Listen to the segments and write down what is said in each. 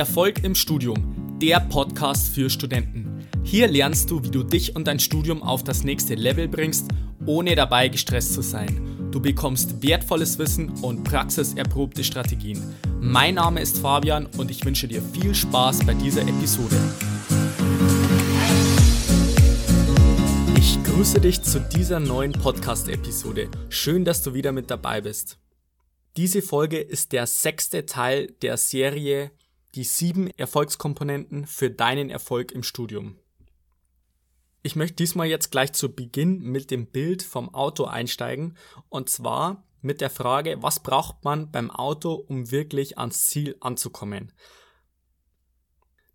Erfolg im Studium, der Podcast für Studenten. Hier lernst du, wie du dich und dein Studium auf das nächste Level bringst, ohne dabei gestresst zu sein. Du bekommst wertvolles Wissen und praxiserprobte Strategien. Mein Name ist Fabian und ich wünsche dir viel Spaß bei dieser Episode. Ich grüße dich zu dieser neuen Podcast-Episode. Schön, dass du wieder mit dabei bist. Diese Folge ist der sechste Teil der Serie Die sieben Erfolgskomponenten für deinen Erfolg im Studium. Ich möchte diesmal jetzt gleich zu Beginn mit dem Bild vom Auto einsteigen und zwar mit der Frage, was braucht man beim Auto, um wirklich ans Ziel anzukommen?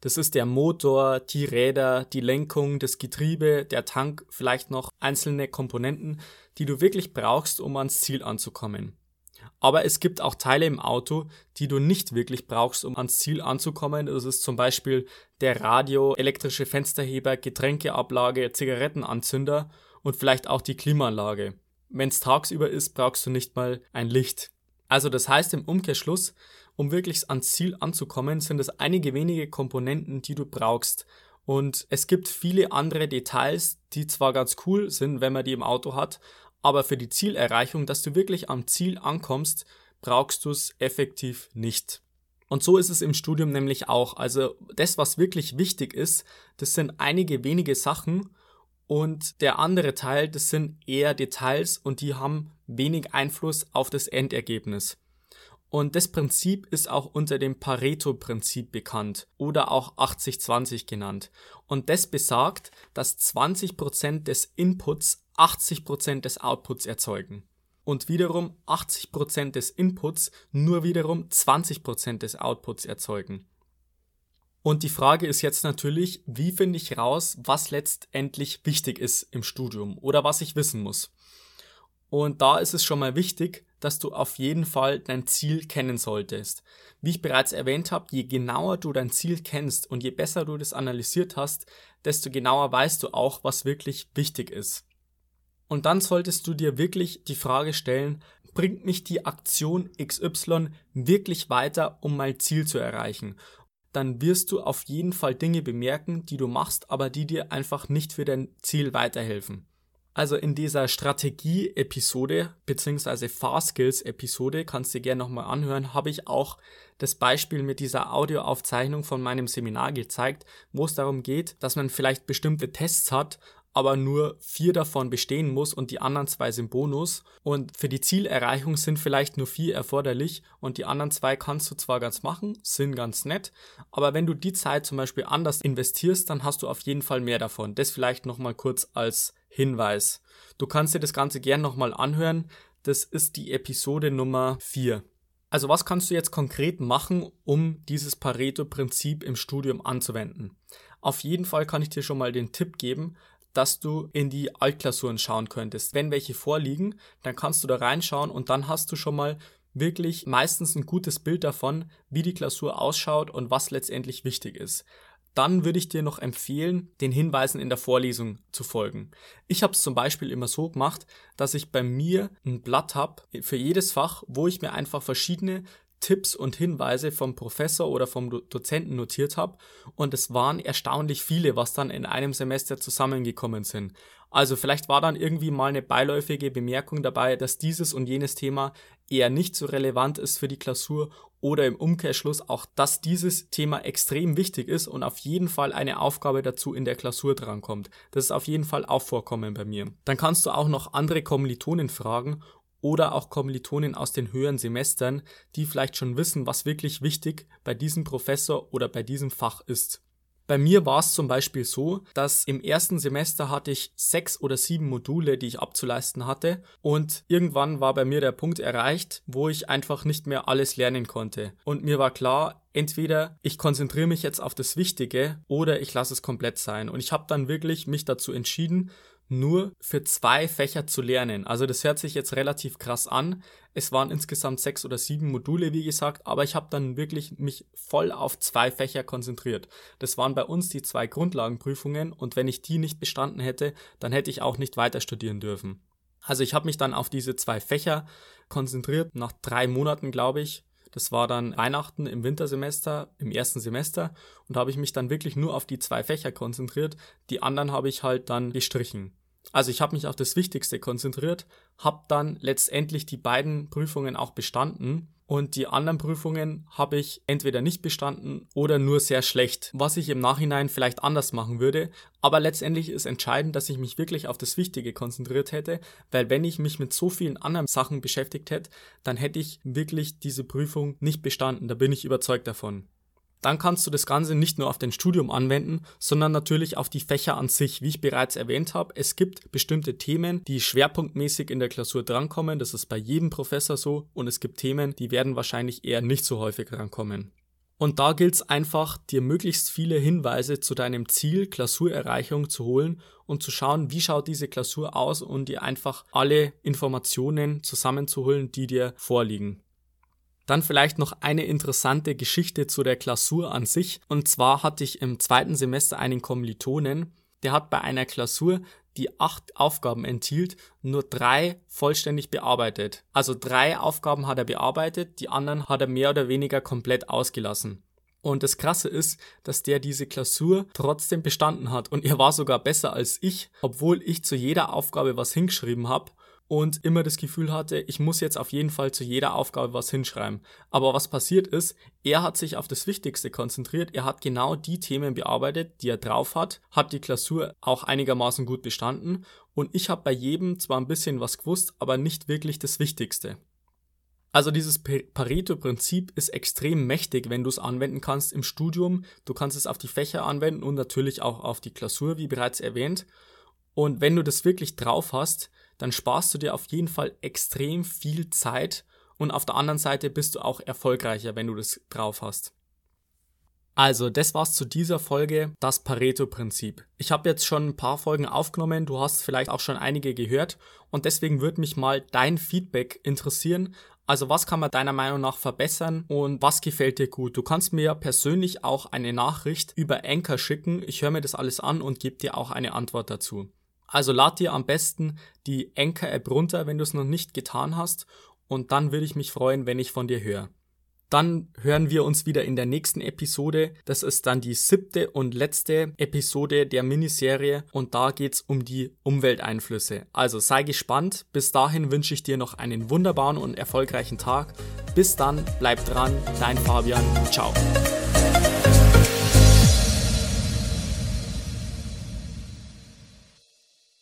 Das ist der Motor, die Räder, die Lenkung, das Getriebe, der Tank, vielleicht noch einzelne Komponenten, die du wirklich brauchst, um ans Ziel anzukommen. Aber es gibt auch Teile im Auto, die du nicht wirklich brauchst, um ans Ziel anzukommen. Das ist zum Beispiel der Radio, elektrische Fensterheber, Getränkeablage, Zigarettenanzünder und vielleicht auch die Klimaanlage. Wenn es tagsüber ist, brauchst du nicht mal ein Licht. Also das heißt im Umkehrschluss, um wirklich ans Ziel anzukommen, sind es einige wenige Komponenten, die du brauchst. Und es gibt viele andere Details, die zwar ganz cool sind, wenn man die im Auto hat, aber für die Zielerreichung, dass du wirklich am Ziel ankommst, brauchst du es effektiv nicht. Und so ist es im Studium nämlich auch. Also das, was wirklich wichtig ist, das sind einige wenige Sachen und der andere Teil, das sind eher Details und die haben wenig Einfluss auf das Endergebnis. Und das Prinzip ist auch unter dem Pareto-Prinzip bekannt oder auch 80-20 genannt. Und das besagt, dass 20% des Inputs 80% des Outputs erzeugen. Und wiederum 80% des Inputs nur wiederum 20% des Outputs erzeugen. Und die Frage ist jetzt natürlich, wie finde ich raus, was letztendlich wichtig ist im Studium oder was ich wissen muss. Und da ist es schon mal wichtig, dass du auf jeden Fall dein Ziel kennen solltest. Wie ich bereits erwähnt habe, je genauer du dein Ziel kennst und je besser du das analysiert hast, desto genauer weißt du auch, was wirklich wichtig ist. Und dann solltest du dir wirklich die Frage stellen, bringt mich die Aktion XY wirklich weiter, um mein Ziel zu erreichen? Dann wirst du auf jeden Fall Dinge bemerken, die du machst, aber die dir einfach nicht für dein Ziel weiterhelfen. Also in dieser Strategie-Episode beziehungsweise Fast-Skills-Episode, kannst du gerne nochmal anhören, habe ich auch das Beispiel mit dieser Audioaufzeichnung von meinem Seminar gezeigt, wo es darum geht, dass man vielleicht bestimmte Tests hat, aber nur vier davon bestehen muss und die anderen zwei sind Bonus. Und für die Zielerreichung sind vielleicht nur vier erforderlich und die anderen zwei kannst du zwar ganz machen, sind ganz nett, aber wenn du die Zeit zum Beispiel anders investierst, dann hast du auf jeden Fall mehr davon. Das vielleicht nochmal kurz als Hinweis. Du kannst dir das Ganze gern nochmal anhören. Das ist die Episode Nummer 4. Also was kannst du jetzt konkret machen, um dieses Pareto-Prinzip im Studium anzuwenden? Auf jeden Fall kann ich dir schon mal den Tipp geben, dass du in die Altklausuren schauen könntest. Wenn welche vorliegen, dann kannst du da reinschauen und dann hast du schon mal wirklich meistens ein gutes Bild davon, wie die Klausur ausschaut und was letztendlich wichtig ist. Dann würde ich dir noch empfehlen, den Hinweisen in der Vorlesung zu folgen. Ich habe es zum Beispiel immer so gemacht, dass ich bei mir ein Blatt habe für jedes Fach, wo ich mir einfach verschiedene Tipps und Hinweise vom Professor oder vom Do Dozenten notiert habe und es waren erstaunlich viele, was dann in einem Semester zusammengekommen sind. Also vielleicht war dann irgendwie mal eine beiläufige Bemerkung dabei, dass dieses und jenes Thema eher nicht so relevant ist für die Klausur oder im Umkehrschluss auch, dass dieses Thema extrem wichtig ist und auf jeden Fall eine Aufgabe dazu in der Klausur drankommt. Das ist auf jeden Fall auch vorkommen bei mir. Dann kannst du auch noch andere Kommilitonen fragen oder auch Kommilitonen aus den höheren Semestern, die vielleicht schon wissen, was wirklich wichtig bei diesem Professor oder bei diesem Fach ist. Bei mir war es zum Beispiel so, dass im ersten Semester hatte ich sechs oder sieben Module, die ich abzuleisten hatte und irgendwann war bei mir der Punkt erreicht, wo ich einfach nicht mehr alles lernen konnte. Und mir war klar, entweder ich konzentriere mich jetzt auf das Wichtige oder ich lasse es komplett sein. Und ich habe dann wirklich mich dazu entschieden, nur für zwei Fächer zu lernen. Also das hört sich jetzt relativ krass an. Es waren insgesamt sechs oder sieben Module, wie gesagt, aber ich habe dann wirklich mich voll auf zwei Fächer konzentriert. Das waren bei uns die zwei Grundlagenprüfungen und wenn ich die nicht bestanden hätte, dann hätte ich auch nicht weiter studieren dürfen. Also ich habe mich dann auf diese zwei Fächer konzentriert. Nach drei Monaten, glaube ich, Das war dann Weihnachten im Wintersemester, im ersten Semester. Und habe ich mich dann wirklich nur auf die zwei Fächer konzentriert. Die anderen habe ich halt dann gestrichen. Also ich habe mich auf das Wichtigste konzentriert, habe dann letztendlich die beiden Prüfungen auch bestanden und die anderen Prüfungen habe ich entweder nicht bestanden oder nur sehr schlecht, was ich im Nachhinein vielleicht anders machen würde. Aber letztendlich ist entscheidend, dass ich mich wirklich auf das Wichtige konzentriert hätte, weil wenn ich mich mit so vielen anderen Sachen beschäftigt hätte, dann hätte ich wirklich diese Prüfung nicht bestanden. Da bin ich überzeugt davon dann kannst du das Ganze nicht nur auf dein Studium anwenden, sondern natürlich auf die Fächer an sich. Wie ich bereits erwähnt habe, es gibt bestimmte Themen, die schwerpunktmäßig in der Klausur drankommen. Das ist bei jedem Professor so. Und es gibt Themen, die werden wahrscheinlich eher nicht so häufig drankommen. Und da gilt es einfach, dir möglichst viele Hinweise zu deinem Ziel Klausurerreichung zu holen und zu schauen, wie schaut diese Klausur aus und dir einfach alle Informationen zusammenzuholen, die dir vorliegen. Dann vielleicht noch eine interessante Geschichte zu der Klausur an sich. Und zwar hatte ich im zweiten Semester einen Kommilitonen, der hat bei einer Klausur, die acht Aufgaben enthielt, nur drei vollständig bearbeitet. Also drei Aufgaben hat er bearbeitet, die anderen hat er mehr oder weniger komplett ausgelassen. Und das Krasse ist, dass der diese Klausur trotzdem bestanden hat. Und er war sogar besser als ich, obwohl ich zu jeder Aufgabe was hingeschrieben habe und immer das Gefühl hatte, ich muss jetzt auf jeden Fall zu jeder Aufgabe was hinschreiben. Aber was passiert ist, er hat sich auf das Wichtigste konzentriert, er hat genau die Themen bearbeitet, die er drauf hat, hat die Klausur auch einigermaßen gut bestanden und ich habe bei jedem zwar ein bisschen was gewusst, aber nicht wirklich das Wichtigste. Also dieses Pareto-Prinzip ist extrem mächtig, wenn du es anwenden kannst im Studium. Du kannst es auf die Fächer anwenden und natürlich auch auf die Klausur, wie bereits erwähnt. Und wenn du das wirklich drauf hast, dann sparst du dir auf jeden Fall extrem viel Zeit und auf der anderen Seite bist du auch erfolgreicher, wenn du das drauf hast. Also, das war's zu dieser Folge, das Pareto-Prinzip. Ich habe jetzt schon ein paar Folgen aufgenommen, du hast vielleicht auch schon einige gehört und deswegen würde mich mal dein Feedback interessieren. Also, was kann man deiner Meinung nach verbessern und was gefällt dir gut? Du kannst mir persönlich auch eine Nachricht über Anchor schicken. Ich höre mir das alles an und gebe dir auch eine Antwort dazu. Also lad dir am besten die Anchor-App runter, wenn du es noch nicht getan hast. Und dann würde ich mich freuen, wenn ich von dir höre. Dann hören wir uns wieder in der nächsten Episode. Das ist dann die siebte und letzte Episode der Miniserie und da geht's um die Umwelteinflüsse. Also sei gespannt. Bis dahin wünsche ich dir noch einen wunderbaren und erfolgreichen Tag. Bis dann, bleib dran, dein Fabian. Ciao.